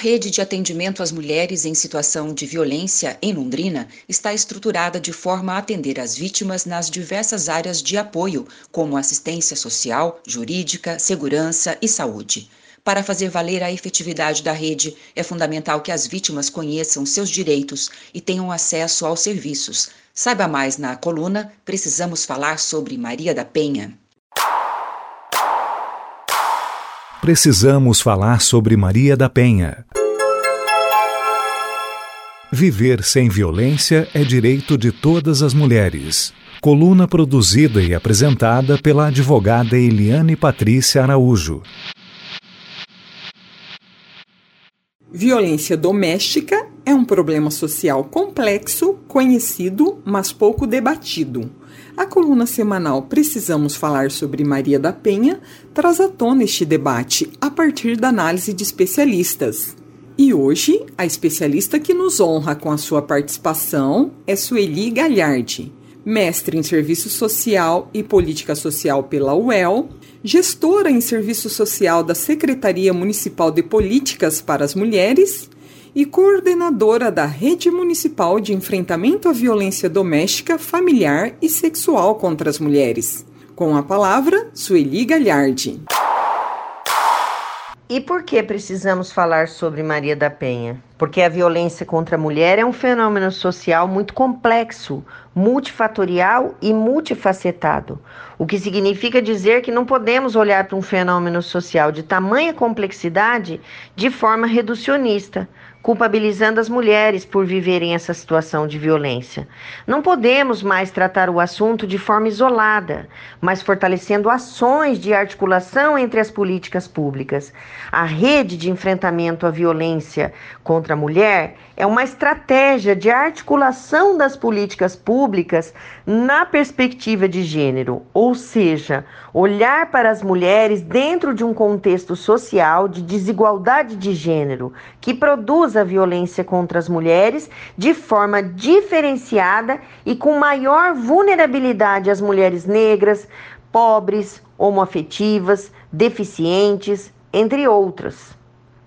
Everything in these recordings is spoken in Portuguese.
rede de atendimento às mulheres em situação de violência em Londrina está estruturada de forma a atender as vítimas nas diversas áreas de apoio, como assistência social, jurídica, segurança e saúde. Para fazer valer a efetividade da rede, é fundamental que as vítimas conheçam seus direitos e tenham acesso aos serviços. Saiba mais na coluna Precisamos Falar sobre Maria da Penha. Precisamos falar sobre Maria da Penha. Viver sem violência é direito de todas as mulheres. Coluna produzida e apresentada pela advogada Eliane Patrícia Araújo. Violência doméstica é um problema social complexo, conhecido, mas pouco debatido. A coluna semanal Precisamos Falar sobre Maria da Penha traz à tona este debate a partir da análise de especialistas. E hoje, a especialista que nos honra com a sua participação é Sueli Galhardi, mestre em Serviço Social e Política Social pela UEL, gestora em Serviço Social da Secretaria Municipal de Políticas para as Mulheres e coordenadora da Rede Municipal de Enfrentamento à Violência Doméstica, Familiar e Sexual contra as Mulheres. Com a palavra, Sueli Galhardi. E por que precisamos falar sobre Maria da Penha? Porque a violência contra a mulher é um fenômeno social muito complexo, multifatorial e multifacetado, o que significa dizer que não podemos olhar para um fenômeno social de tamanha complexidade de forma reducionista, culpabilizando as mulheres por viverem essa situação de violência. Não podemos mais tratar o assunto de forma isolada, mas fortalecendo ações de articulação entre as políticas públicas. A rede de enfrentamento à violência contra a mulher é uma estratégia de articulação das políticas públicas na perspectiva de gênero, ou seja, olhar para as mulheres dentro de um contexto social de desigualdade de gênero que produz a violência contra as mulheres de forma diferenciada e com maior vulnerabilidade às mulheres negras, pobres, homoafetivas, deficientes, entre outras.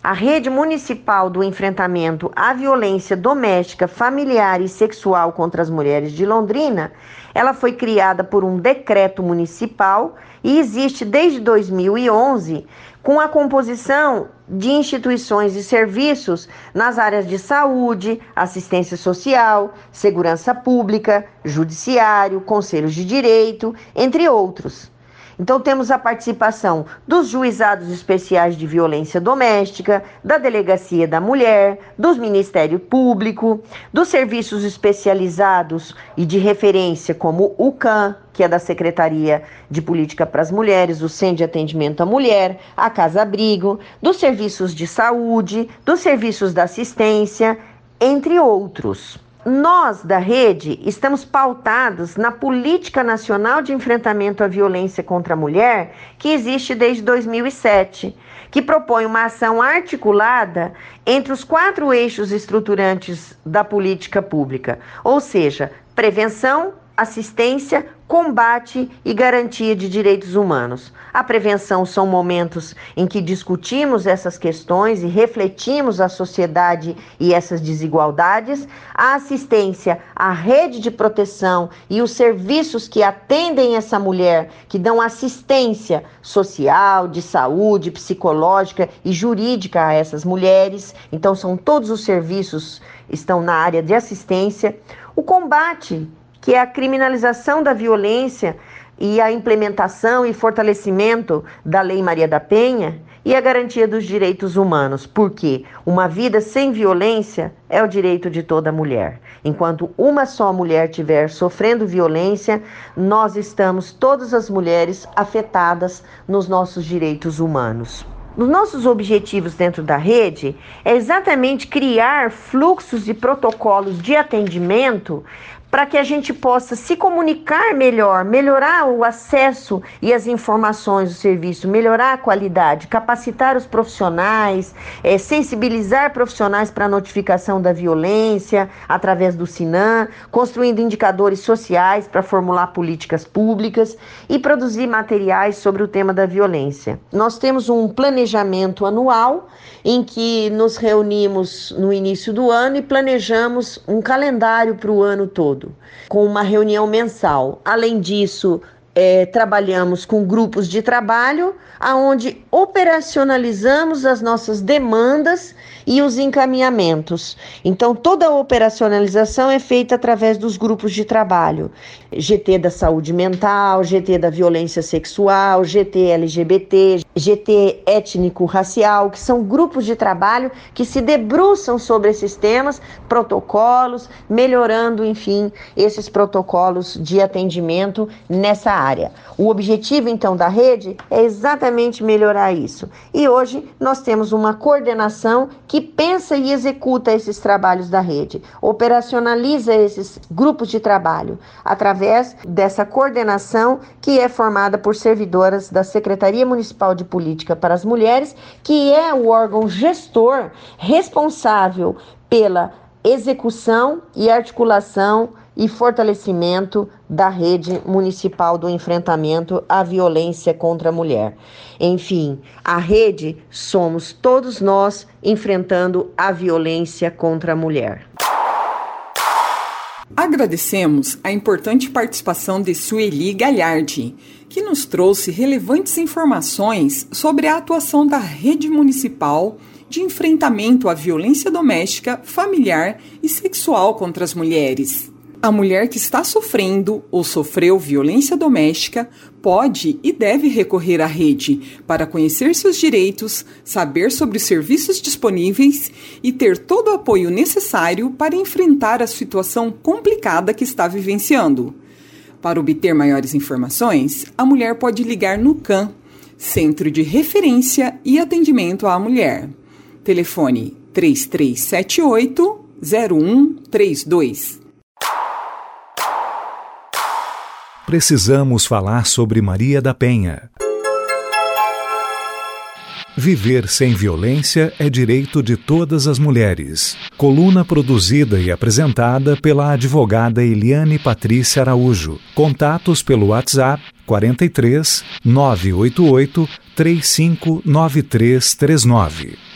A rede municipal do enfrentamento à violência doméstica, familiar e sexual contra as mulheres de Londrina, ela foi criada por um decreto municipal e existe desde 2011 com a composição de instituições e serviços nas áreas de saúde, assistência social, segurança pública, judiciário, conselhos de direito, entre outros. Então, temos a participação dos juizados especiais de violência doméstica, da Delegacia da Mulher, dos Ministério Público, dos serviços especializados e de referência, como o CAN, que é da Secretaria de Política para as Mulheres, o Centro de Atendimento à Mulher, a Casa Abrigo, dos serviços de saúde, dos serviços da assistência, entre outros. Nós, da rede, estamos pautados na Política Nacional de Enfrentamento à Violência contra a Mulher, que existe desde 2007, que propõe uma ação articulada entre os quatro eixos estruturantes da política pública, ou seja, prevenção, assistência, combate e garantia de direitos humanos. A prevenção são momentos em que discutimos essas questões e refletimos a sociedade e essas desigualdades. A assistência, a rede de proteção e os serviços que atendem essa mulher, que dão assistência social, de saúde, psicológica e jurídica a essas mulheres. Então são todos os serviços estão na área de assistência. O combate que é a criminalização da violência e a implementação e fortalecimento da Lei Maria da Penha e a garantia dos direitos humanos, porque uma vida sem violência é o direito de toda mulher. Enquanto uma só mulher estiver sofrendo violência, nós estamos, todas as mulheres, afetadas nos nossos direitos humanos. Nos nossos objetivos dentro da rede é exatamente criar fluxos e protocolos de atendimento para que a gente possa se comunicar melhor, melhorar o acesso e as informações do serviço, melhorar a qualidade, capacitar os profissionais, é, sensibilizar profissionais para a notificação da violência através do SINAM, construindo indicadores sociais para formular políticas públicas e produzir materiais sobre o tema da violência. Nós temos um planejamento anual em que nos reunimos no início do ano e planejamos um calendário para o ano todo, com uma reunião mensal. Além disso, é, trabalhamos com grupos de trabalho, aonde operacionalizamos as nossas demandas e os encaminhamentos. Então, toda a operacionalização é feita através dos grupos de trabalho. GT da saúde mental, GT da violência sexual, GT LGBT, GT étnico-racial, que são grupos de trabalho que se debruçam sobre esses temas, protocolos, melhorando, enfim, esses protocolos de atendimento nessa área. O objetivo, então, da rede é exatamente melhorar isso. E hoje nós temos uma coordenação que pensa e executa esses trabalhos da rede, operacionaliza esses grupos de trabalho através dessa coordenação que é formada por servidoras da Secretaria Municipal de Política para as Mulheres, que é o órgão gestor responsável pela execução e articulação e fortalecimento da rede municipal do enfrentamento à violência contra a mulher. Enfim, a rede somos todos nós enfrentando a violência contra a mulher. Agradecemos a importante participação de Sueli Galhardi, que nos trouxe relevantes informações sobre a atuação da rede municipal de enfrentamento à violência doméstica, familiar e sexual contra as mulheres. A mulher que está sofrendo ou sofreu violência doméstica pode e deve recorrer à rede para conhecer seus direitos, saber sobre os serviços disponíveis e ter todo o apoio necessário para enfrentar a situação complicada que está vivenciando. Para obter maiores informações, a mulher pode ligar no CAM, Centro de Referência e Atendimento à Mulher. Telefone 3378 0132. Precisamos falar sobre Maria da Penha. Viver sem violência é direito de todas as mulheres. Coluna produzida e apresentada pela advogada Eliane Patrícia Araújo. Contatos pelo WhatsApp 43 988 359339.